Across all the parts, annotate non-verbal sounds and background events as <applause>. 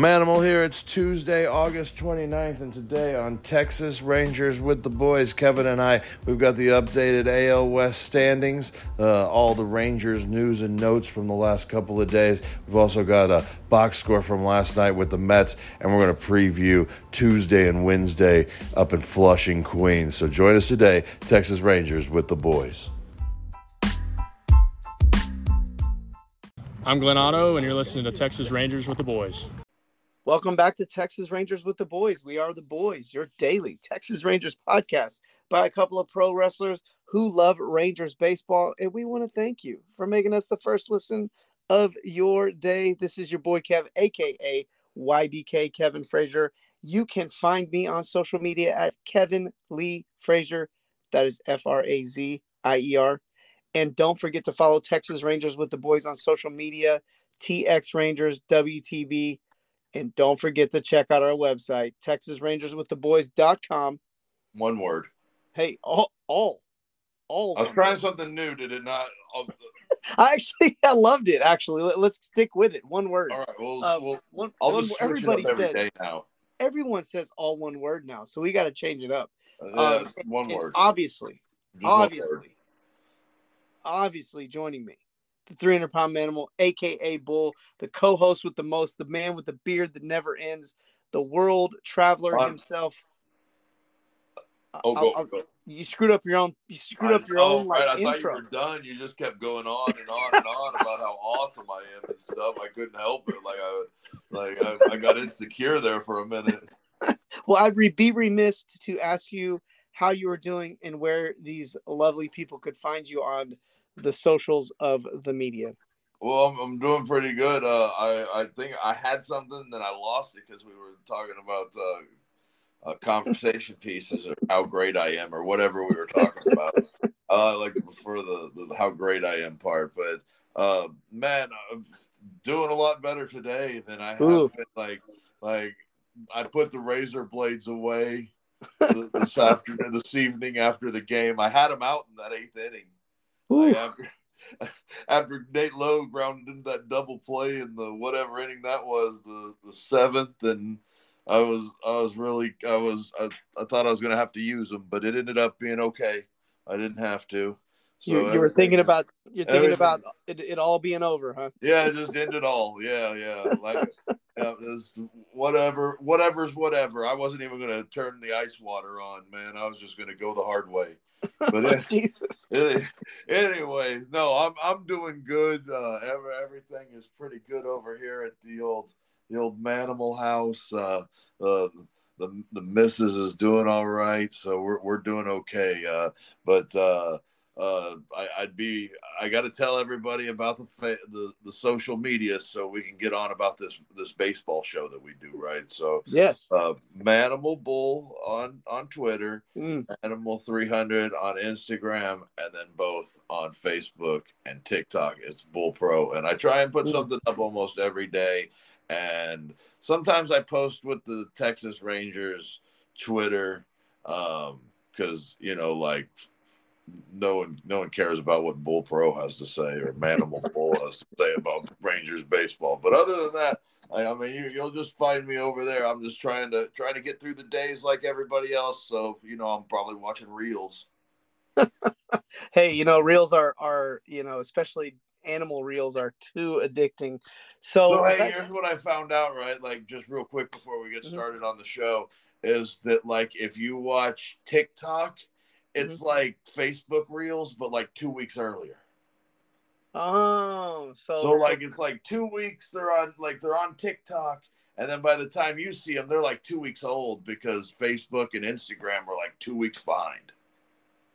Manimal here. It's Tuesday, August 29th, and today on Texas Rangers with the boys, Kevin and I, we've got the updated AL West standings, uh, all the Rangers news and notes from the last couple of days. We've also got a box score from last night with the Mets, and we're going to preview Tuesday and Wednesday up in Flushing, Queens. So join us today, Texas Rangers with the boys. I'm Glenn Otto, and you're listening to Texas Rangers with the boys. Welcome back to Texas Rangers with the Boys. We are the boys, your daily Texas Rangers podcast by a couple of pro wrestlers who love Rangers baseball. And we want to thank you for making us the first listen of your day. This is your boy Kev, aka YBK Kevin Frazier. You can find me on social media at Kevin Lee Frazier. That is F R A Z I E R. And don't forget to follow Texas Rangers with the Boys on social media, TX Rangers, WTB and don't forget to check out our website, TexasRangersWithTheBoys.com. One word. Hey, all, all, all. I was trying something new. Did it not? <laughs> I actually, <laughs> I loved it. Actually, Let, us stick with it. One word. All right. Well, uh, well one, one, everybody every says, day now. Everyone says all one word now, so we got to change it up. Uh, um, one word. Obviously, Just one word. obviously, obviously, joining me the 300 pound animal, aka Bull, the co host with the most, the man with the beard that never ends, the world traveler himself. Oh, go, I'll- go. you screwed up your own. You screwed up your oh, own like right. I thought you were done. You just kept going on and on and on about how awesome I am and stuff. I couldn't help it. Like I, like I, I got insecure there for a minute. <laughs> Well, I'd be remiss to ask you how you were doing and where these lovely people could find you on the socials of the media. Well, I'm, I'm doing pretty good. Uh, I I think I had something then I lost it because we were talking about uh, uh, conversation pieces or how great I am or whatever we were talking about. <laughs> uh, I like to prefer the, the how great I am part, but uh, man, I'm doing a lot better today than I have Ooh. been. Like like I put the razor blades away <laughs> this afternoon, this evening after the game. I had them out in that eighth inning. Like after, <laughs> after Nate Lowe grounded into that double play in the whatever inning that was, the the seventh, and I was I was really I was I, I thought I was gonna have to use them, but it ended up being okay. I didn't have to. So you, you were thinking about you're thinking everything- about it, it all being over, huh? yeah, it just ended all. Yeah, yeah. Like <laughs> yeah, just whatever, whatever's whatever. I wasn't even gonna turn the ice water on, man. I was just gonna go the hard way. But <laughs> it, Jesus. Any- anyways, no, I'm I'm doing good. Uh, ever everything is pretty good over here at the old the old Manimal house. Uh, uh, the the missus is doing all right, so we're we're doing okay. Uh, but uh, uh, I, I'd be I got to tell everybody about the, fa- the the social media so we can get on about this this baseball show that we do, right? So Yes. uh, Manimal Bull on on Twitter. Mm. Animal 300 on Instagram and then both on Facebook and TikTok. It's Bull Pro. And I try and put Mm. something up almost every day. And sometimes I post with the Texas Rangers Twitter because, you know, like no one no one cares about what Bull Pro has to say or Manimal Bull has to say about Rangers baseball. But other than that, I, I mean, you, you'll just find me over there. I'm just trying to trying to get through the days like everybody else. So you know, I'm probably watching reels. <laughs> Hey, you know, reels are are you know, especially animal reels are too addicting. So, So hey, here's what I found out. Right, like just real quick before we get Mhm. started on the show, is that like if you watch TikTok, it's Mm-hmm. like Facebook Reels, but like two weeks earlier. oh, so So like it's like two weeks they're on like they're on TikTok, and then by the time you see them, they're like two weeks old because Facebook and Instagram are like two weeks behind.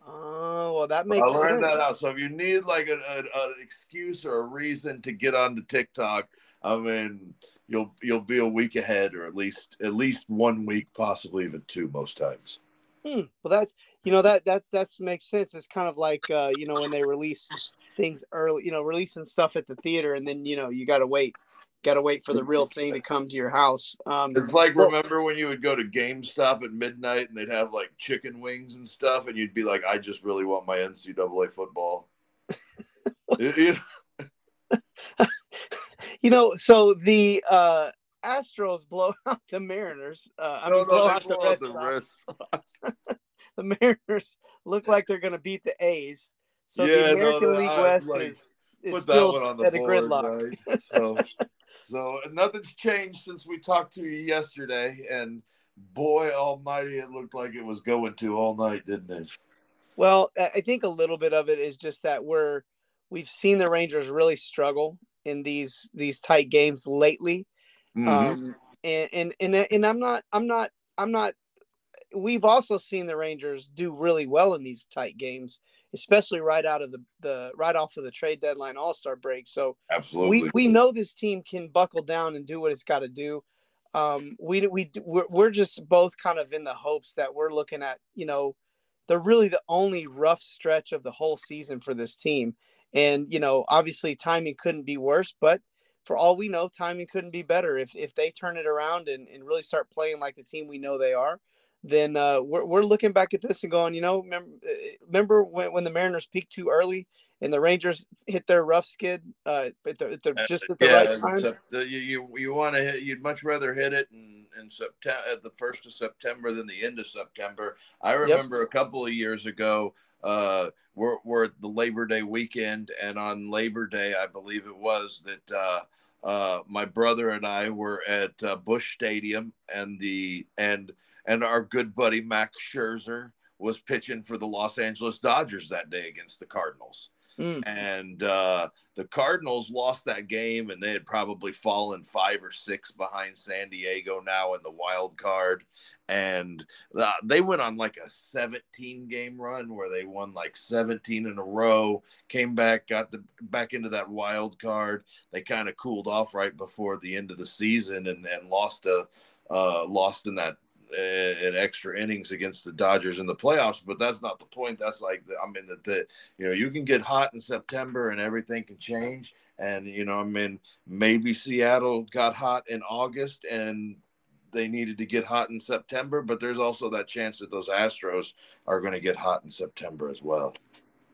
Oh, well, that makes. I learned sense. that out. So if you need like an, an, an excuse or a reason to get onto TikTok, I mean, you'll you'll be a week ahead, or at least at least one week, possibly even two, most times. Hmm. Well, that's you know that that's that's makes sense. It's kind of like uh, you know when they release things early, you know, releasing stuff at the theater, and then you know you got to wait, got to wait for the real thing to come to your house. Um, It's like remember when you would go to GameStop at midnight and they'd have like chicken wings and stuff, and you'd be like, "I just really want my NCAA football." <laughs> <laughs> <laughs> You know, so the uh, Astros blow <laughs> out the Mariners, uh, I no, mean, blow out the out the. Red <laughs> Sox. the Mariners look like they're going to beat the A's. So Yeah, the no, American that- League I, West like, is, is Put that still one on the at a board, gridlock. right? So, <laughs> so nothing's changed since we talked to you yesterday, and boy Almighty, it looked like it was going to all night, didn't it? Well, I I think a little bit of it is just that we're we've seen the Rangers really struggle in these these tight games lately. Mhm. Um, and, and and and I'm not I'm not I'm not. We've also seen the Rangers do really well in these tight games, especially right out of the the right off of the trade deadline All Star break. So Absolutely. we we know this team can buckle down and do what it's got to do. Um, we we we're, we're just both kind of in the hopes that we're looking at you know the really the only rough stretch of the whole season for this team, and you know obviously timing couldn't be worse, but for all we know, timing couldn't be better. If if they turn it around and, and really start playing like the team we know they are, then uh, we're we're looking back at this and going, you know, remember remember when, when the Mariners peaked too early and the Rangers hit their rough skid uh, at the, at the, just at the yeah, right time. uh, you you, you want to hit. You'd much rather hit it in, in September at the first of September than the end of September. I remember a couple of years ago. Uh, we're, we're at the Labor Day weekend, and on Labor Day, I believe it was that uh, my brother and I were at uh, Busch Stadium, and the and and our good buddy Max Scherzer was pitching for the Los Angeles Dodgers that day against the Cardinals Mm. and uh, the Cardinals lost that game, and they had probably fallen five or six behind San Diego now in the wild card, and uh, they went on like a 17 game run where they won like 17 in a row, came back, got the back into that wild card. They kind of cooled off right before the end of the season, and and lost a uh, lost in that in extra innings against the Dodgers in the playoffs, but that's not the point. That's like the, I mean that the you know you can get hot in September and everything can change, and you know I mean maybe Seattle got hot in August and they needed to get hot in September, but there's also that chance that those Astros are going to get hot in September as well.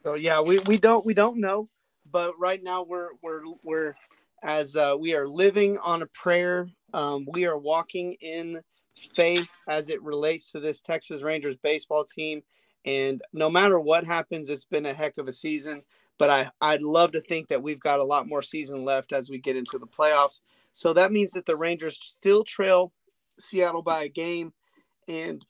So yeah, we, we don't we don't know, but right now we're we're we're as uh, we are living on a prayer. Um, we are walking in faith as it relates to this Texas Rangers baseball team. And no matter what happens, it's been a heck of a season. But I, I'd love to think that we've got a lot more season left as we get into the playoffs. So that means that the Rangers still trail Seattle by a game. And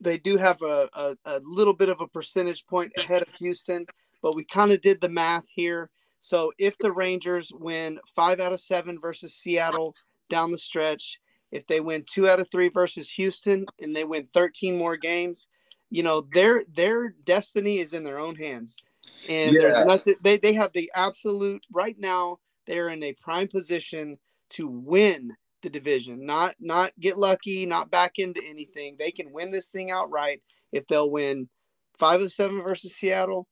they do have a, a, a little bit of a percentage point ahead of Houston. But we kind of did the math here. So if the Rangers win five out of seven versus Seattle down the stretch, if they win two out of three versus Houston and they win 13 more games, you know, their their destiny is in their own hands. And Yeah. there's nothing they, they have the absolute right now, they're in a prime position to win the division, not not get lucky, not back into anything. They can win this thing outright if they'll win five of seven versus Seattle,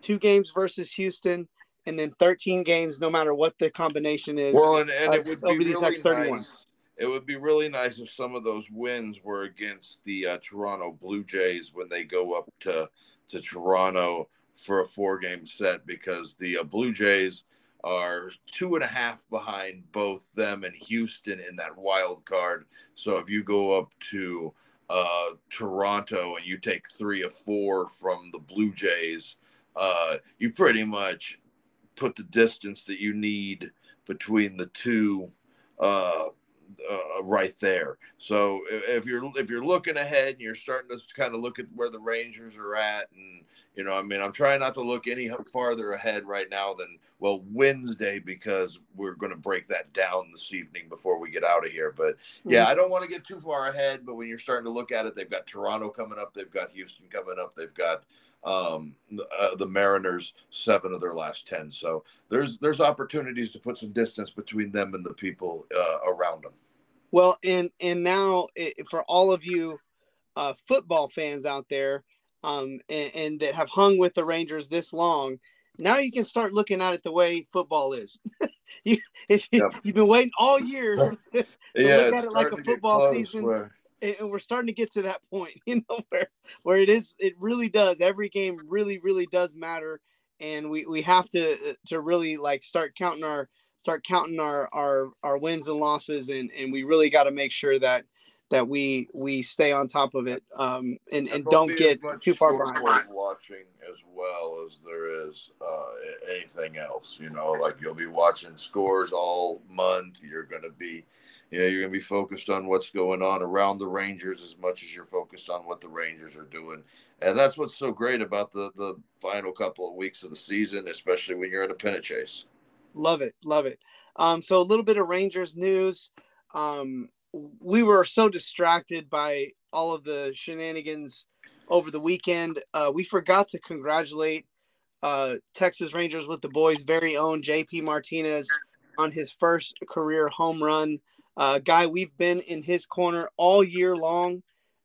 two games versus Houston, and then 13 games, no matter what the combination is. Well, and, and uh, it would over be these really next 31. nice. It would be really nice if some of those wins were against the uh, Toronto Blue Jays when they go up to to Toronto for a four game set because the uh, Blue Jays are two and a half behind both them and Houston in that wild card. So if you go up to uh, Toronto and you take three or four from the Blue Jays, uh, you pretty much put the distance that you need between the two uh, uh, right there. So if if you're if you're looking ahead and you're starting to kind of look at where the Rangers are at, and you know, I mean, I'm trying not to look any farther ahead right now than well Wednesday because we're going to break that down this evening before we get out of here. But yeah, I don't want to get too far ahead. But when you're starting to look at it, they've got Toronto coming up, they've got Houston coming up, they've got um uh, the Mariners seven of their last 10 so there's there's opportunities to put some distance between them and the people uh, around them Well, and and now i for all of you uh, football fans out there, um, and, and that have hung with the Rangers this long, now you can start looking at it the way football is. <laughs> you, if you, Yep. you've been waiting all year, <laughs> <laughs> to yeah look at it like a starting to get football season. where- and we're starting to get to that <laughs> point, you know, where where it is, it really does. Every game really, really does matter, and we we have to uh, to really like start counting our start counting our our our wins and losses, and and we really got to make sure that that we we stay on top of it um, and and don't get too far behind. Watching as well as there is uh, anything else, you know, like you'll be watching scores all month. You're going to be, you know, you're going to be focused on what's going on around the Rangers as much as you're focused on what the Rangers are doing, and that's what's so great about the the final couple of weeks of the season, especially when you're in a pennant chase. Love it, love it. Um, so a little bit of Rangers news. Um, we were so distracted by all of the shenanigans over the weekend. Uh, we forgot to congratulate uh, Texas Rangers with the boys' very own JP Martinez on his first career home run. Uh, guy we've been in his corner all year long,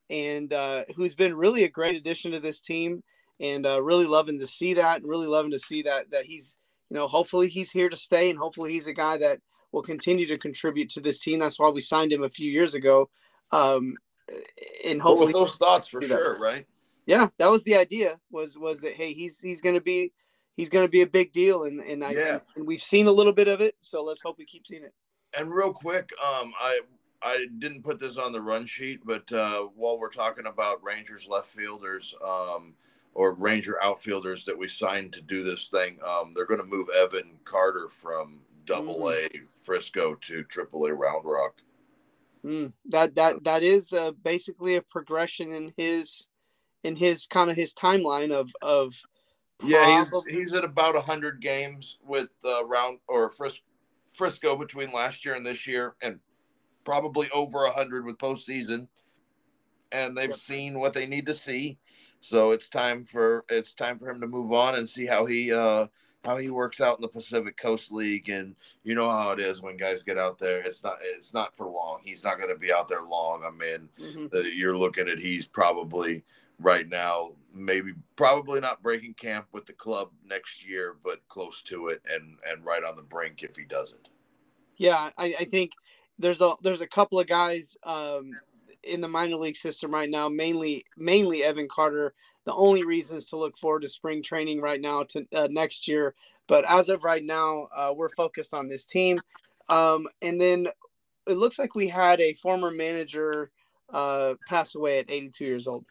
and uh, who's been really a great addition to this team. And uh, really loving to see that, and really loving to see that that he's, you know, hopefully he's here to stay, and hopefully he's a guy that will continue to contribute to this team. That's why we signed him a few years ago. Um, and hopefully well, those thoughts for sure, right? Yeah, that was the idea. Was was that hey, he's he's going to be he's going to be a big deal, and and I yeah. and we've seen a little bit of it. So let's hope we keep seeing it. And real quick, um, I I didn't put this on the run sheet, but uh, while we're talking about Rangers left fielders, um, or Ranger outfielders that we signed to do this thing, um, they're going to move Evan Carter from Double. A Frisco to Triple A Round Rock. Mm, that that that is uh, basically a progression in his in his kind of his timeline of of yeah he's, he's at about 100 games with uh, round or Fris- frisco between last year and this year and probably over 100 with postseason and they've yep. seen what they need to see so it's time for it's time for him to move on and see how he uh how he works out in the Pacific Coast League, and you know how it is when guys get out there. It's not it's not for long. He's not going to be out there long. I mean, mm-hmm. the, you're looking at he's probably right now maybe probably not breaking camp with the club next year, but close to it, and and right on the brink if he doesn't. Yeah, I, I think there's a there's a couple of guys um, in the minor league system right now, mainly mainly Evan Carter the only reasons to look forward to spring training right now to uh, next year. But as of right now, uh, we're focused on this team. Um, and then it looks like we had a former manager uh, pass away at 82 years old.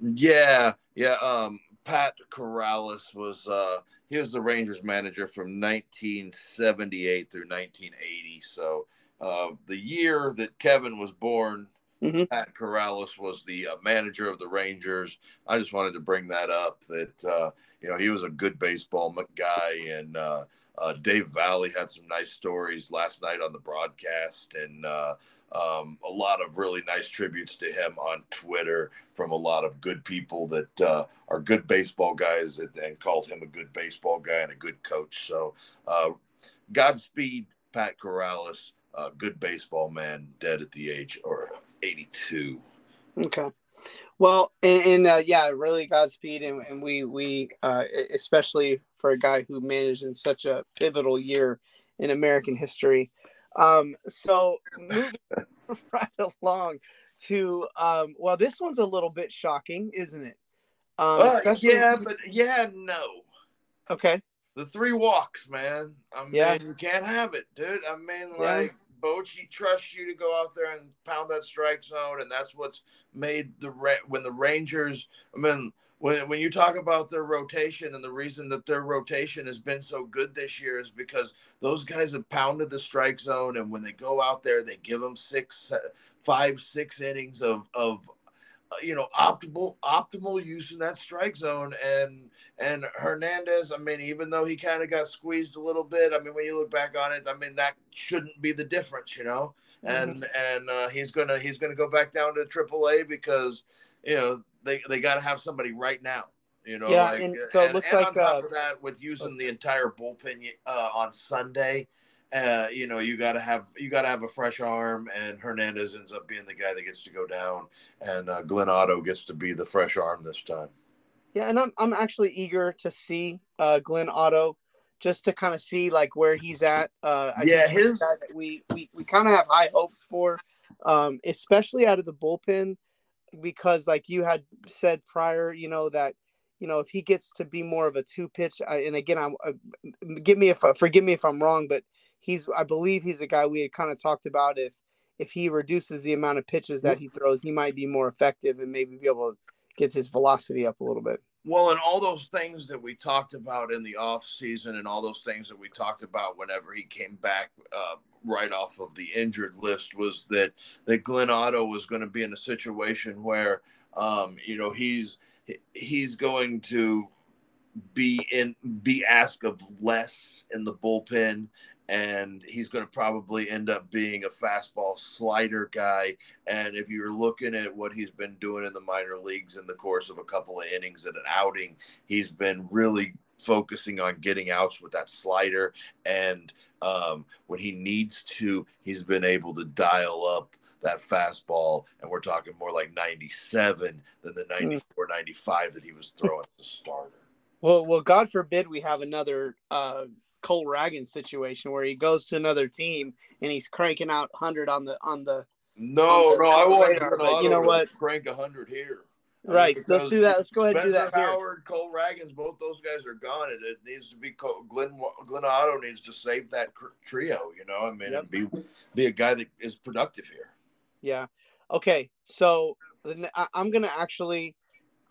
Yeah, yeah. Um, Pat Corrales was uh, he was the Rangers manager from 1978 through 1980. So uh, the year that Kevin was born, Mm-hmm. Pat Corrales was the uh, manager of the Rangers. I just wanted to bring that up. That uh, you know he was a good baseball guy, and uh, uh Dave Valle had some nice stories last night on the broadcast, and uh, um, a lot of really nice tributes to him on Twitter from a lot of good people that uh, are good baseball guys, and, and, called him a good baseball guy and a good coach. So, Godspeed, Pat Corrales. A good baseball man, dead at the age or 82. Okay. Well, and, and uh, yeah, really Godspeed, and, and we we uh, especially for a guy who managed in such a pivotal year in American history. Um, so moving <laughs> right along to um, well, this one's a little bit shocking, isn't it? Um, uh, yeah, but yeah, no. Okay. The three walks, man. I mean, yeah. you can't have it, dude. I mean, like Bochy trusts you to go out there and pound that strike zone, and that's what's made the when the Rangers. I mean, when when you talk about their rotation and the reason that their rotation has been so good this year is because those guys have pounded the strike zone, and when they go out there, they give them six, five, six innings of of uh, you know optimal optimal use in that strike zone and and Hernandez I mean even though he kind of got squeezed a little bit I mean when you look back on it I mean that shouldn't be the difference you know and mm-hmm. and uh, he's gonna he's gonna go back down to AAA because you know they they got to have somebody right now you know yeah like, and so it looks and like on top uh, of that with using the entire bullpen uh, on Sunday uh, you know, you got to have you got to have a fresh arm, and Hernandez ends up being the guy that gets to go down, and uh, Glenn Otto gets to be the fresh arm this time. Yeah, and I'm I'm actually eager to see uh, Glenn Otto, just to kind of see like where he's at. Uh, I yeah, his we we we kind of have high hopes for, um, especially out of the bullpen, because like you had said prior, you know that you know, if he gets to be more of a two pitch, and again, I'm uh, give me if forgive me if I'm wrong, but he's I believe he's a guy we had kind of talked about if if he reduces the amount of pitches that he throws, he might be more effective and maybe be able to get his velocity up a little bit. Well, and all those things that we talked about in the off season, and all those things that we talked about whenever he came back uh, right off of the injured list, was that that Glenn Otto was going to be in a situation where, um, you know, he's he's going to be in be asked of less in the bullpen and he's going to probably end up being a fastball slider guy. And if you're looking at what he's been doing in the minor leagues in the course of a couple of innings at an outing, he's been really focusing on getting outs with that slider. And um, when he needs to, he's been able to dial up that fastball. And we're talking more like 97 than the hmm. 94, 95 that he was throwing as a starter. Well, well, God forbid we have another uh, Cole Ragans situation where he goes to another team and he's cranking out hundred on the on the. No, on the, no, I want to. You know what? Crank hundred here. Right. I mean, let's do that. Let's go ahead and do that. Spencer Howard, Cole Ragans, both those guys are gone. It, it needs to be Cole, Glenn. Glenn Otto needs to save that trio. You know, I mean, yep. be be a guy that is productive here. Yeah. Okay. So I'm gonna actually,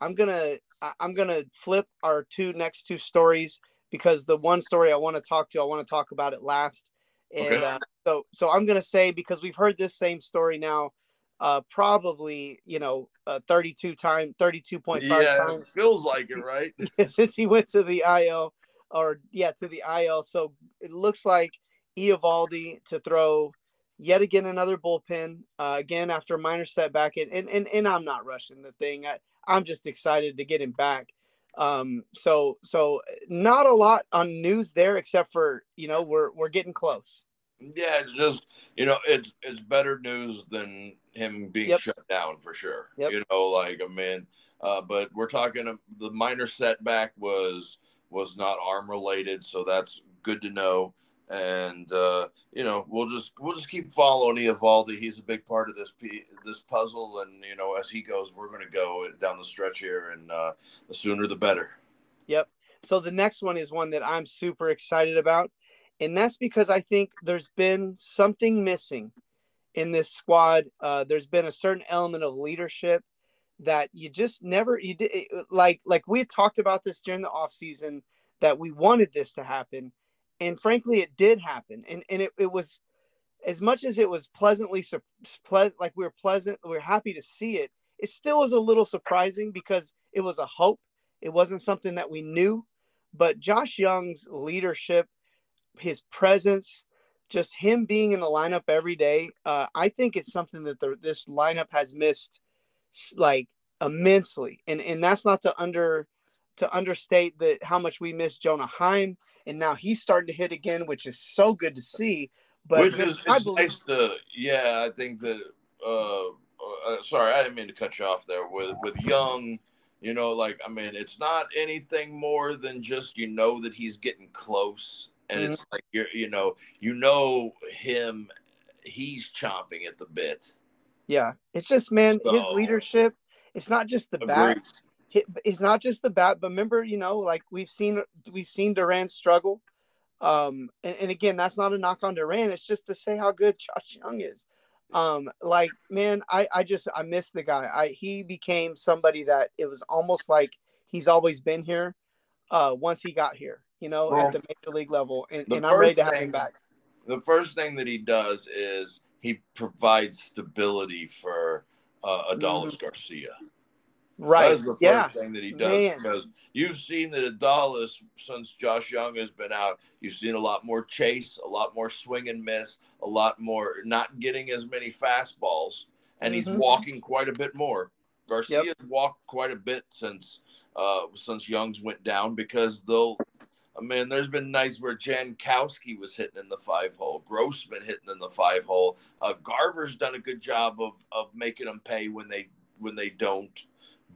I'm gonna, I'm gonna flip our two next two stories because the one story I want to talk to, I want to talk about it last. And okay. uh, so, so I'm going to say because we've heard this same story now, uh, probably you know, uh, 32 time, 32.5 yeah, times. feels like it, <laughs> right? <laughs> since he went to the IL, or yeah, to the IL. So it looks like Eovaldi to throw yet again another bullpen uh, again after a minor setback, and, and and and I'm not rushing the thing. I I'm just excited to get him back. Um, so so not a lot on news there, except for you know we're we're getting close. Yeah, it's just you know it's it's better news than him being yep. shut down for sure. Yep. You know, like I mean, uh, but we're talking the minor setback was was not arm related, so that's good to know and uh, you know we'll just we'll just keep following Eovaldi. He's a big part of this this puzzle, and you know as he goes, we're going to go down the stretch here, and uh, the sooner the better. Yep. So the next one is one that I'm super excited about, and that's because I think there's been something missing in this squad. Uh, there's been a certain element of leadership that you just never you did like like we had talked about this during the off season that we wanted this to happen and frankly it did happen. And and it, it was as much as it was pleasantly ple- like we were pleasant we're happy to see it it still was a little surprising because it was a hope. It wasn't something that we knew. But Josh Jung's leadership his presence just him being in the lineup every day uh, i think it's something that the, this lineup has missed like immensely. And and that's not to under to understate that how much we miss jonah heim and now he's starting to hit again, which is so good to see. But which is it's believe- nice to yeah, I think that. Uh, uh, sorry, I didn't mean to cut you off there. With with Jung, you know, like I mean, it's not anything more than just you know that he's getting close, and mm-hmm. it's like you're you know you know him, he's chomping at the bit. Yeah, it's just man, so, his leadership. It's not just the bat it's not just the bat, but remember, you know, like we've seen we've seen Duran struggle. Um, and, and again, that's not a knock on Duran. It's just to say how good Josh Jung is. Um, like man, I I just I miss the guy. I he became somebody that it was almost like he's always been here. Uh, once he got here, you know, well, at the major league level, and, and I'm ready to have thing, him back. The first thing that he does is he provides stability for uh, Adolis mm-hmm. Garcia. Right. That's the first yeah. thing that he does Man. because you've seen that Adolis since Josh Jung has been out. You've seen a lot more chase, a lot more swing and miss, a lot more not getting as many fastballs, and mm-hmm. he's walking quite a bit more. Garcia's yep. walked quite a bit since uh, since Jung's went down because they'll. I mean, there's been nights where Jankowski was hitting in the five hole, Grossman hitting in the five hole. Uh, Garver's done a good job of of making them pay when they when they don't.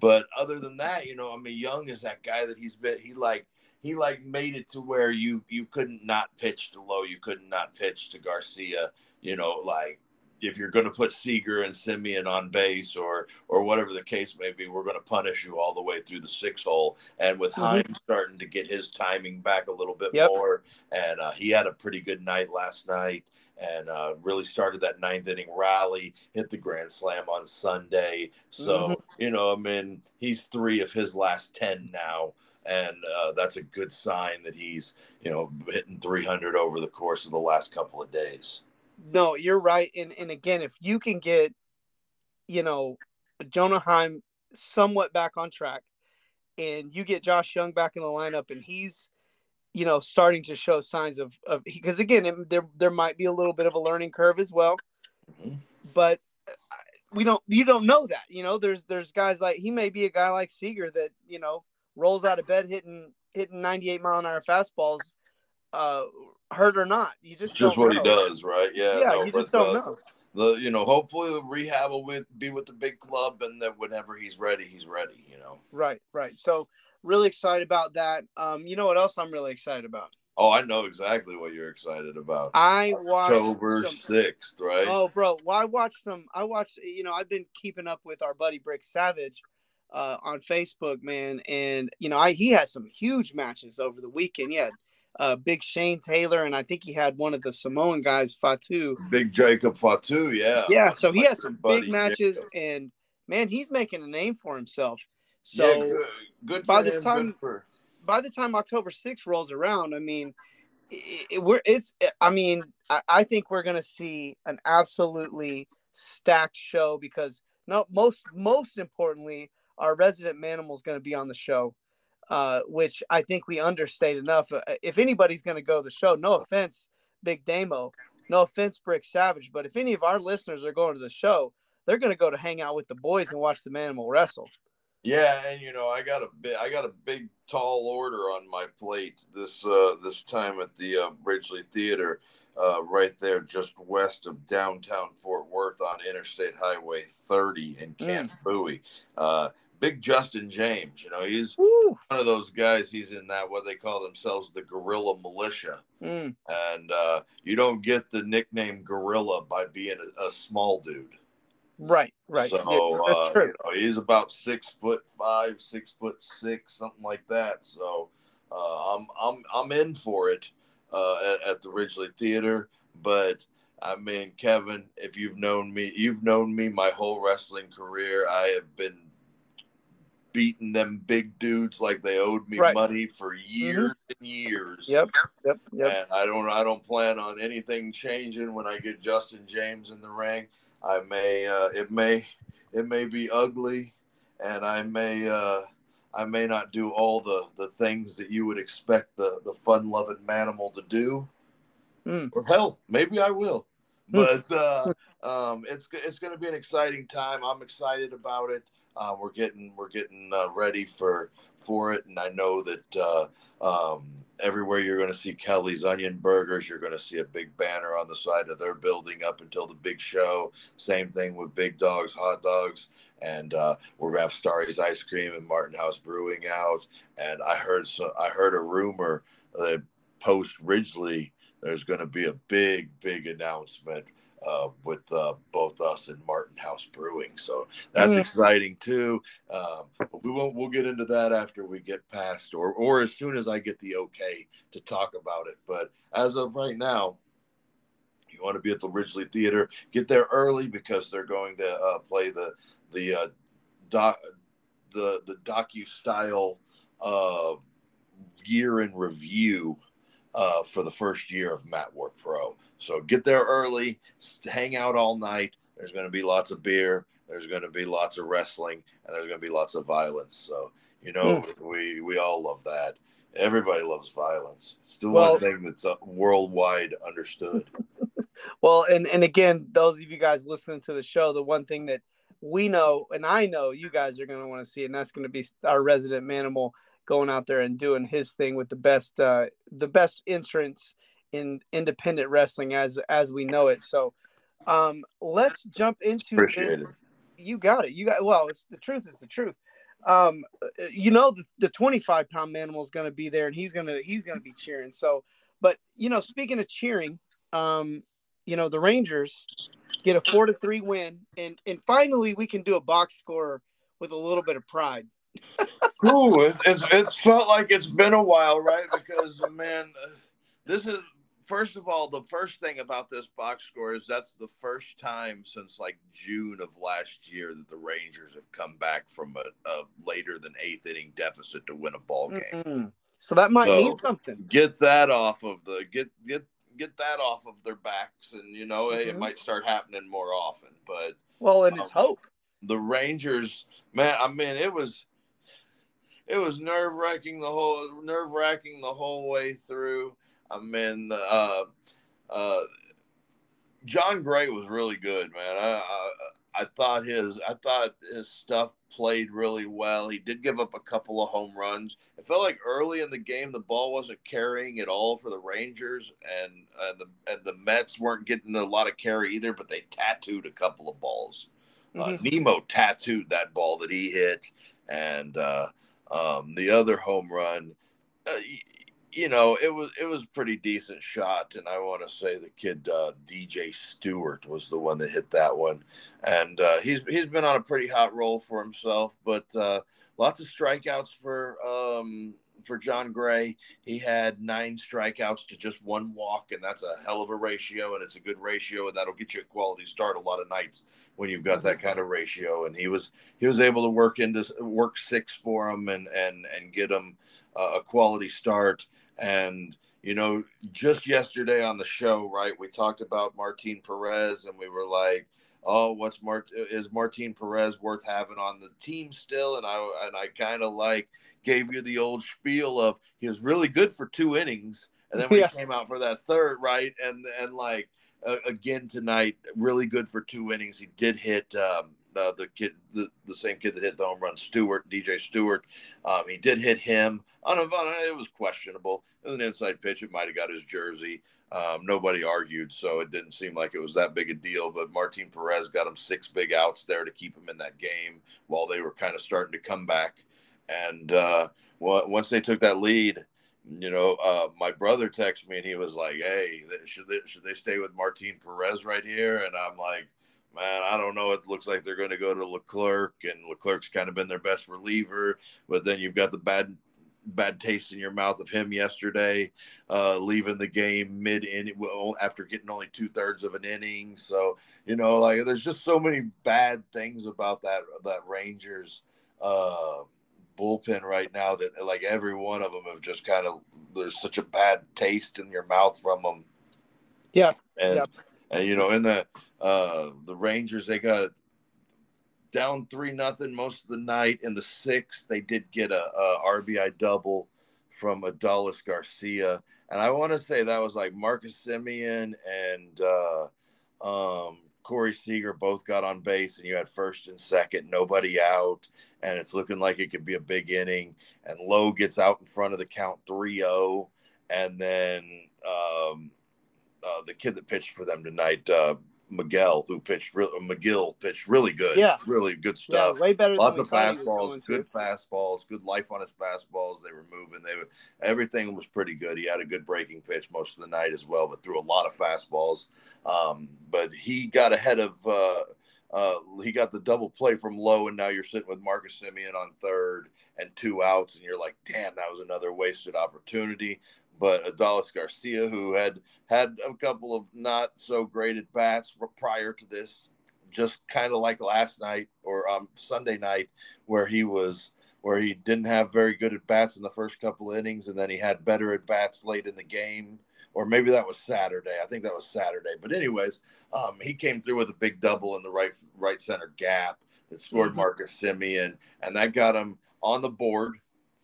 But other than that, you know, I mean, Jung is that guy that he's been. He like he like made it to where you you couldn't not pitch to Lowe, you couldn't not pitch to Garcia. You know, like if you're going to put Seager and Semien on base or or whatever the case may be, we're going to punish you all the way through the six hole. And with mm hmm starting to get his timing back a little bit yep. more, and uh, he had a pretty good night last night, and uh, really started that ninth inning rally, hit the grand slam on Sunday. So mm-hmm. you know, I mean, he's three of his last ten now and uh, that's a good sign that he's you know hitting 300 over the course of the last couple of days no, you're right. And and again, if you can get, you know, Jonah Heim somewhat back on track, and you get Josh Jung back in the lineup, and he's, you know, starting to show signs of of because again, it, there there might be a little bit of a learning curve as well, mm-hmm. but uh, we don't you don't know that you know there's there's guys like he may be a guy like Seager that you know rolls out of bed hitting hitting 98 mile an hour fastballs uh hurt or not. You just just what know. he does, right? Yeah, yeah. No, you just don't know. The you know, hopefully the rehab will be with the big club, and that whenever he's ready, he's ready. You know. Right, right. So really excited about that. Um, you know what else I'm really excited about? Oh, I know exactly what you're excited about. I watched October sixth, right? Oh, bro, well, I watched some. I watched. You know, I've been keeping up with our buddy Brick Savage uh, on Facebook, man, and you know, I he had some huge matches over the weekend. He had uh, Big Shane Taylor, and I think he had one of the Samoan guys, Fatu. Big Jacob Fatu, yeah. Yeah, so he had some big matches, and man, he's making a name for himself. So yeah, good, good by the him, time for... by the time October 6th rolls around, I mean, it, it, we're it's I mean, I, I think we're gonna see an absolutely stacked show because no most most importantly, our resident manimal is going to be on the show uh, which I think we understate enough. Uh, if anybody's going to go to the show, no offense, Big Damo, no offense, Brick Savage, but if any of our listeners are going to the show, they're going to go to hang out with the boys and watch the Manimal wrestle. Yeah, and you know, I got a big, I got a big, tall order on my plate this uh, this time at the uh, Ridglea Theater, uh, right there, just west of downtown Fort Worth on Interstate Highway 30 in Camp mm. Bowie. Uh, big Justin James. You know, he's Woo. one of those guys. He's in that what they call themselves the Gorilla Militia, mm. and uh, you don't get the nickname Gorilla by being a, a small dude. Right, right. So yeah, uh, you know, he's about six foot five, six foot six, something like that. So uh, I'm I'm I'm in for it uh, at, at the Ridglea Theater, but. I mean, Kevin, if you've known me, you've known me my whole wrestling career. I have been beating them big dudes like they owed me right. money for years mm-hmm. and years. Yep, yep, yep. And I don't, I don't plan on anything changing when I get Justin James in the ring. I may, uh, it may, it may be ugly, and I may, uh, I may not do all the the things that you would expect the the fun loving manimal to do. Mm. Or hell, maybe I will. Hmm. But uh, <laughs> um, it's it's going to be an exciting time. I'm excited about it. Uh, we're getting we're getting uh, ready for for it, and I know that uh, um, everywhere you're going to see Kelly's Onion Burgers, you're going to see a big banner on the side of their building up until the big show. Same thing with Big Dogs Hot Dogs, and uh, we're going to have Starry's Ice Cream and Martin House Brewing out. And I heard so I heard a rumor that post Ridglea, there's going to be a big big announcement uh, with uh, both us and Martin House Brewing. So that's mm. exciting too. Um, but we won't. We'll get into that after we get past, or or as soon as I get the okay to talk about it. But as of right now, you want to be at the Ridglea Theater. Get there early because they're going to uh, play the the uh, doc the the docu style uh, year in review uh, for the first year of Mat Work Pro. So get there early, hang out all night. There's going to be lots of beer. There's going to be lots of wrestling, and there's going to be lots of violence. So you know, mm. we we all love that. Everybody loves violence. It's the well, one thing that's uh, worldwide understood. <laughs> well, and and again, those of you guys listening to the show, the one thing that we know, and I know you guys are going to want to see, and that's going to be our resident manimal going out there and doing his thing with the best uh, the best entrance in independent wrestling as as we know it. So um, let's jump into Appreciate this. It. You got it. You got well. It's the truth. Is the truth. Um, you know the, the 25 pound manimal is going to be there, and he's gonna he's gonna be cheering. So, but you know, speaking of cheering, um, you know, the Rangers get a four to three win, and and finally we can do a box score with a little bit of pride. <laughs> Ooh, it, it's it's felt like it's been a while, right? Because man, this is first of all the first thing about this box score is that's the first time since like June of last year that the Rangers have come back from a, a later than eighth inning deficit to win a ball game. Mm-hmm. So that might so mean something. Get that off of the get get get that off of their backs, and you know mm-hmm. it might start happening more often. But well, and um, it's hope. The Rangers, man, I mean, it was it was nerve wracking the whole nerve wracking the whole way through. I mean, the, uh, uh, Jon Gray was really good, man. I, I, I thought his I thought his stuff played really well. He did give up a couple of home runs. It felt like early in the game the ball wasn't carrying at all for the Rangers, and and the and the Mets weren't getting a lot of carry either. But they tattooed a couple of balls. Uh, mm-hmm. Uh, Nimmo tattooed that ball that he hit, and uh, um, the other home run. You know, it was it was a pretty decent shot, and I want to say the kid uh, DJ Stewart was the one that hit that one, and uh, he's he's been on a pretty hot roll for himself. But uh, lots of strikeouts for um, for Jon Gray. He had nine strikeouts to just one walk, and that's a hell of a ratio, and it's a good ratio, and that'll get you a quality start a lot of nights when you've got that kind of ratio. And he was he was able to work into work six for him and and and get him uh, a quality start. And you know, just yesterday on the show, right, we talked about Martin Perez, and we were like, "Oh, what's Mart? Is Martin Perez worth having on the team still?" And I and I kind of like gave you the old spiel of he was really good for two innings, and then we yeah. came out for that third, right, and and like uh, again tonight, really good for two innings. He did hit um, the the kid, the, the same kid that hit the home run, Stewart, DJ Stewart. Um, he did hit him on a, it was questionable. It was an inside pitch. It might have got his jersey. Um, nobody argued, so it didn't seem like it was that big a deal. But Martin Perez got him six big outs there to keep him in that game while they were kind of starting to come back. And uh, once they took that lead, you know, uh, my brother texted me and he was like, "Hey, should they, should they stay with Martin Perez right here?" And I'm like, "Man, I don't know. It looks like they're going to go to Leclerc, and Leclerc's kind of been their best reliever. But then you've got the bad bad taste in your mouth of him yesterday, uh, leaving the game mid inning after getting only two thirds of an inning. So you know, like there's just so many bad things about that that Rangers." Uh, bullpen right now that like every one of them have just kind of there's such a bad taste in your mouth from them. Yeah, and yeah. and you know in the uh the Rangers they got down three nothing most of the night. In the sixth, they did get a, a RBI double from Adolis Garcia, and I want to say that was like Marcus Semien and uh, um, Corey Seager both got on base, and you had first and second, nobody out, and it's looking like it could be a big inning. And Lowe gets out in front of the count 3 0. And then um, uh, the kid that pitched for them tonight, uh, Miguel, who pitched real Megill pitched really good. Yeah, really good stuff. Yeah, way better. Lots of fastballs, good to. fastballs, good life on his fastballs. They were moving. They were, everything was pretty good. He had a good breaking pitch most of the night as well, but threw a lot of fastballs. Um, but he got ahead of. Uh, uh, he got the double play from Lowe, and now you're sitting with Marcus Semien on third and two outs, and you're like, damn, that was another wasted opportunity but Adolis Garcia, who had had a couple of not so great at bats prior to this, just kind of like last night or um, Sunday night, where he was where he didn't have very good at bats in the first couple of innings, and then he had better at bats late in the game. Or maybe that was Saturday. I think that was Saturday. But anyways, um, he came through with a big double in the right right center gap that scored mm-hmm. Marcus Semien, and that got him on the board.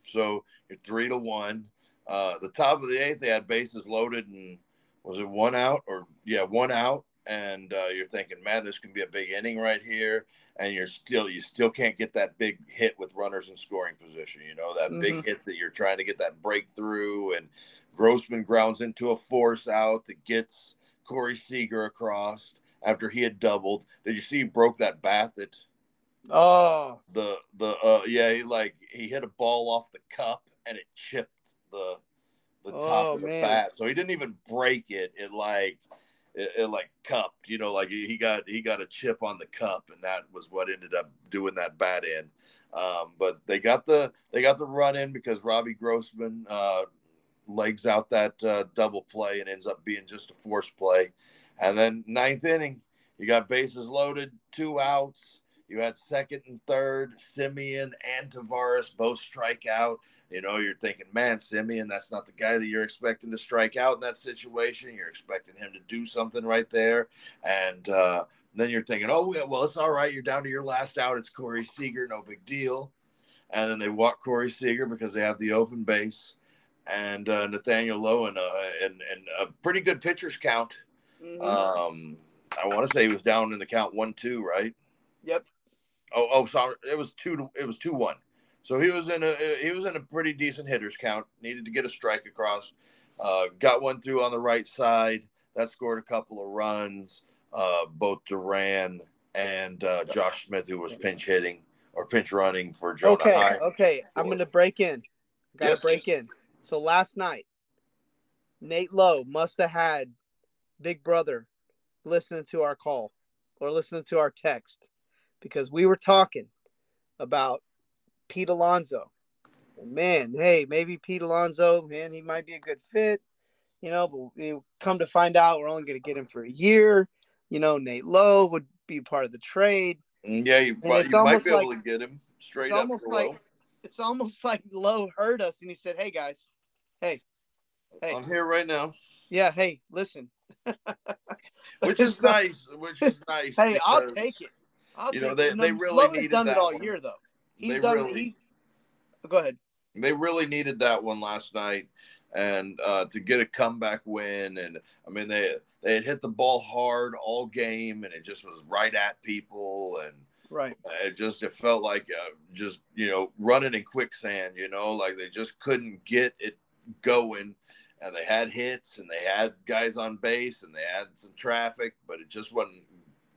So you're three to one. Uh, the top of the eighth, they had bases loaded, and was it one out or yeah, one out? And uh, you're thinking, man, this can be a big inning right here, and you're still you still can't get that big hit with runners in scoring position. You know that mm-hmm. big hit that you're trying to get that breakthrough, and Grossman grounds into a force out that gets Corey Seager across after he had doubled. Did you see he broke that bat that? Oh, the the uh yeah, he like he hit a ball off the cup and it chipped the the top oh, of the man. bat. So he didn't even break it. It like it, it, like cupped, you know, like he got he got a chip on the cup, and that was what ended up doing that bat in. Um, but they got the they got the run in because Robbie Grossman uh, legs out that uh, double play and ends up being just a force play. And then ninth inning, you got bases loaded, two outs. You had second and third, Semien and Taveras both strike out. You know, you're thinking, man, Semien, that's not the guy that you're expecting to strike out in that situation. You're expecting him to do something right there. And uh, then you're thinking, oh, well, it's all right. You're down to your last out. It's Corey Seager. No big deal. And then they walk Corey Seager because they have the open base. And uh, Nathaniel Lowe and, uh, and, and a pretty good pitcher's count. Mm-hmm. Um, I want to say he was down in the count one two, right? Yep. Oh, oh, sorry. It was two. To, it was two one. So he was in a he was in a pretty decent hitters count. Needed to get a strike across. Uh, got one through on the right side. That scored a couple of runs. Uh, both Duran and uh, Josh Smith, who was pinch hitting or pinch running for Jonah Okay, Heim. okay. I'm going to break in. Got to Yes. break in. So last night, Nate Lowe must have had Big Brother listening to our call or listening to our text because we were talking about Pete Alonso. Man, hey, maybe Pete Alonso, man, he might be a good fit, you know, but we come to find out we're only going to get him for a year. You know, Nate Lowe would be part of the trade. Mm, yeah, you, might- you might be able like- to get him straight It's up. almost for like it's almost <laughs> like Lowe heard us and he said, "Hey guys, hey, hey, I'm here right now, yeah, hey, listen, <laughs> which is nice. Which is nice. Hey, I'll take it. I'll you take know, they- it. they really Lowe needed done it all one. year though. He's They done. really- He's go ahead. They really needed that one last night, and uh, to get a comeback win. And I mean, they they had hit the ball hard all game, and it just was right at people, and Right. it just it felt like uh, just you know running in quicksand. You know, like they just couldn't get it going. And they had hits, and they had guys on base, and they had some traffic, but it just wasn't,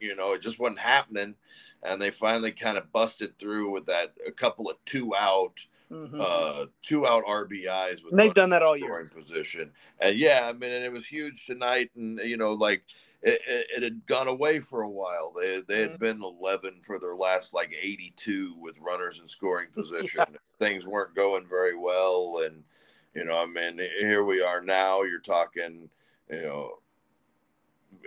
you know, it just wasn't happening. And they finally kind of busted through with that a couple of two out Mhm. uh, two out RBIs. With And they've done that all year. scoring Position, and yeah, I mean, and it was huge tonight, and you know, like it, it, it had gone away for a while. They they had Mhm. been eleven for their last like eighty two with runners in scoring <laughs> position. Things weren't going very well, and you know, I mean, here we are now. You're talking, you know.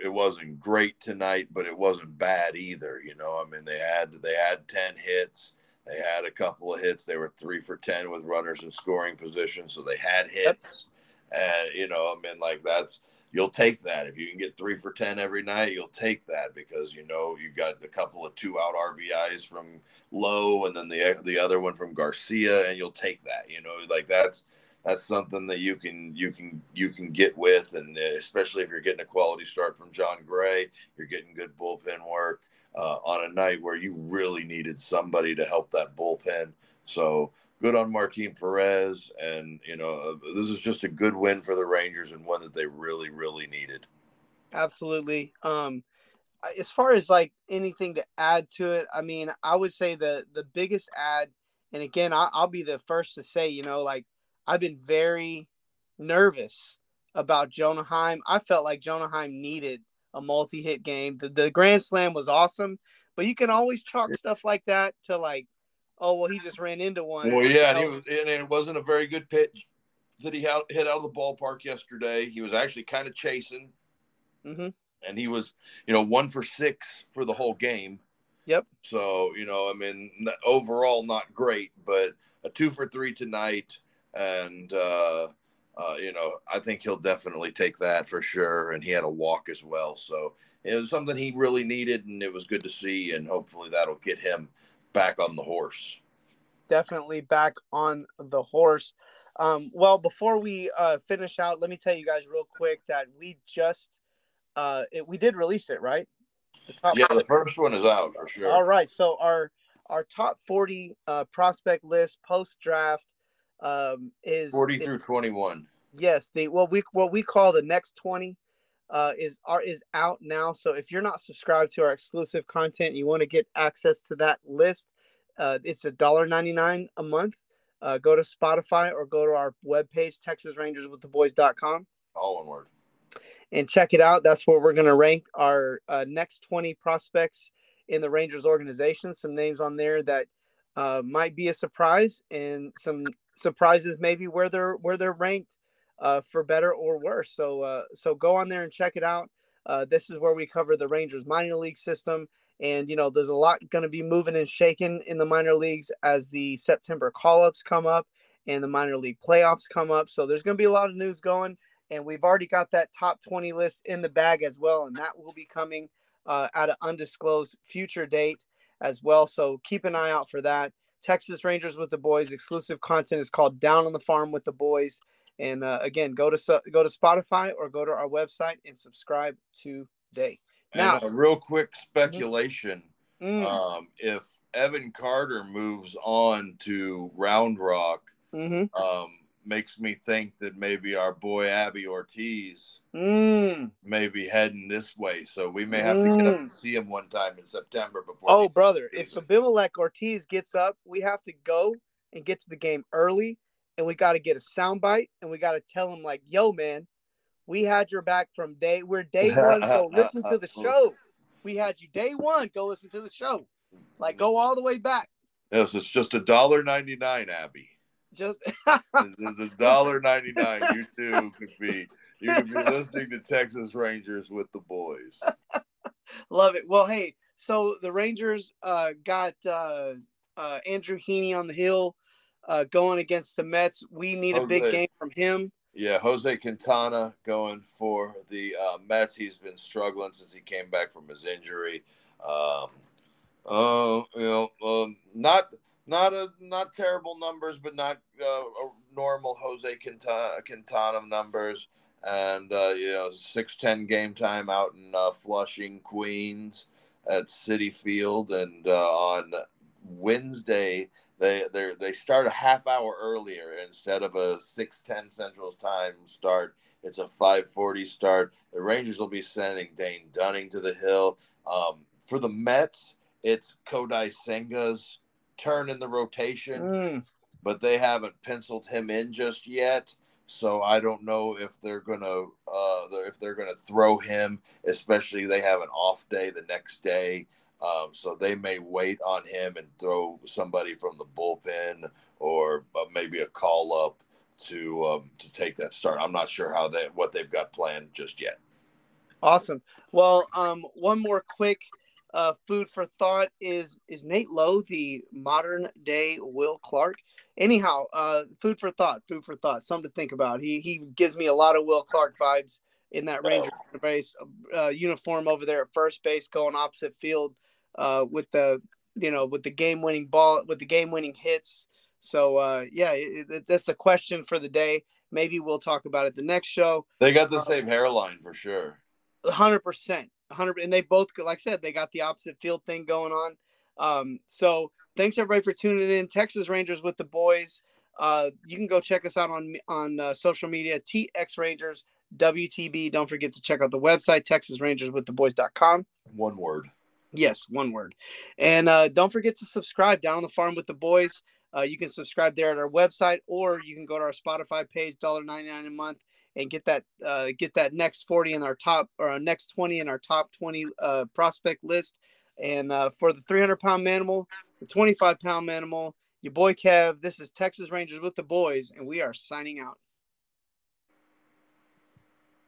It wasn't great tonight, but it wasn't bad either. You know, I mean, they had they had ten hits. They had a couple of hits. They were three for ten with runners in scoring position, so they had hits. And you know, I mean, like that's you'll take that if you can get three for ten every night. You'll take that because you know you got a couple of two out RBIs from Lowe, and then the the other one from Garcia, and you'll take that. You know, like that's that's something that you can you can you can get with, and uh, especially if you're getting a quality start from Jon Gray, you're getting good bullpen work uh, on a night where you really needed somebody to help that bullpen. So good on Martin Perez, and you know uh, this is just a good win for the Rangers and one that they really really needed. Absolutely. Um, as far as like anything to add to it, I mean, I would say the the biggest add, and again, I, I'll be the first to say, you know, like I've been very nervous about Jonah Heim. I felt like Jonah Heim needed a multi hit game. The the Grand Slam was awesome, but you can always chalk stuff like that to like, oh well, he just ran into one. Well, yeah, and, he was, and it wasn't a very good pitch that he had, hit out of the ballpark yesterday. He was actually kind of chasing, mhm. and he was, you know, one for six for the whole game. Yep. So you know, I mean, overall not great, but a two for three tonight, and uh, uh, you know, I think he'll definitely take that for sure. And he had a walk as well, so it was something he really needed, and it was good to see, and hopefully that'll get him back on the horse. definitely back on the horse. Um, well, before we uh, finish out, let me tell you guys real quick that we just uh, it, we did release it, right? The Yeah, the first one is out for sure. All right, so our our top forty uh, prospect list post draft um, is 40 through 21. yes the what we what we call the next 20 uh is are is out now so if you're not subscribed to our exclusive content you want to get access to that list uh it's a dollar 99 a month uh go to spotify or go to our webpage texasrangerswiththeboys.com All one word. and check it out. That's where we're going to rank our uh, next 20 prospects in the Rangers organization. Some names on there that uh, might be a surprise, and some surprises maybe where they're where they're ranked uh, for better or worse. So uh, so go on there and check it out. Uh, this is where we cover the Rangers minor league system, and you know there's a lot going to be moving and shaking in the minor leagues as the September call ups come up and the minor league playoffs come up. So there's going to be a lot of news going, and we've already got that top 20 list in the bag as well, and that will be coming uh, at an undisclosed future date as well. So keep an eye out for that. Texas Rangers with the boys exclusive content is called Down on the Farm with the Boys. And uh, again, go to go to Spotify or go to our website and subscribe today. Now, and a real quick speculation: mm-hmm. um, if Evan Carter moves on to Round Rock, mm-hmm. um, makes me think that maybe our boy Abby Ortiz mm. may be heading this way. So we may have mm. to get up and mm. see him one time in September before. Oh, brother, if Abimelec Ortiz gets up, we have to go and get to the game early, and we got to get a soundbite, and we got to tell him like, "Yo, man, we had your back from day. We're day one. Go <laughs> listen to the show. We had you day one. Go listen to the show. Like go all the way back." Yes, it's just a dollar ninety nine, Abby. Just <laughs> the dollar ninety nine. You too could be. You could be listening to Texas Rangers with the boys. Love it. Well, hey, so the Rangers uh, got uh, uh, Andrew Heaney on the hill uh, going against the Mets. We need Jose, a big game from him. Yeah, Jose Quintana going for the uh, Mets. He's been struggling since he came back from his injury. Um, uh, you know, um, not not a not terrible numbers, but not uh, normal Jose Quintana, numbers. And uh, you know, six ten game time out in uh, Flushing, Queens, at Citi Field, and uh, on Wednesday they they they start a half hour earlier instead of a six ten Central Time start. It's a five forty start. The Rangers will be sending Dane Dunning to the hill. Um, for the Mets, it's Kodai Senga's turn in the rotation, mm. but they haven't penciled him in just yet. So I don't know if they're gonna uh, if they're gonna throw him, especially they have an off day the next day. Um, so they may wait on him and throw somebody from the bullpen or uh, maybe a call up to um, to take that start. I'm not sure how they what they've got planned just yet. Awesome. Well, um, one more quick uh, food for thought is is Nate Lowe the modern day Will Clark? Anyhow, uh, food for thought, food for thought, something to think about. He he gives me a lot of Will Clark vibes in that Ranger base uh, uniform over there at first base, going opposite field uh, with the you know with the game winning ball with the game winning hits. So uh, yeah, it, it, that's a question for the day. Maybe we'll talk about it the next show. They got the uh, same hairline for sure. Hundred percent, 100 and they both like i said they got the opposite field thing going on. Um, so thanks everybody for tuning in. Texas rangers with the boys. Uh, you can go check us out on on uh, social media tx rangers wtb don't forget to check out the website texasrangerswiththeboys.com one word. Yes one word. And uh, don't forget to subscribe down on the farm with the boys uh, you can subscribe there at our website, or you can go to our Spotify page, $1.99 a month, and get that uh, get that next 40 in our top or our next 20 in our top 20 uh, prospect list. And uh, for the 300 pound manimal, the 25 pound manimal, your boy Kev, this is Texas Rangers with the boys, and we are signing out.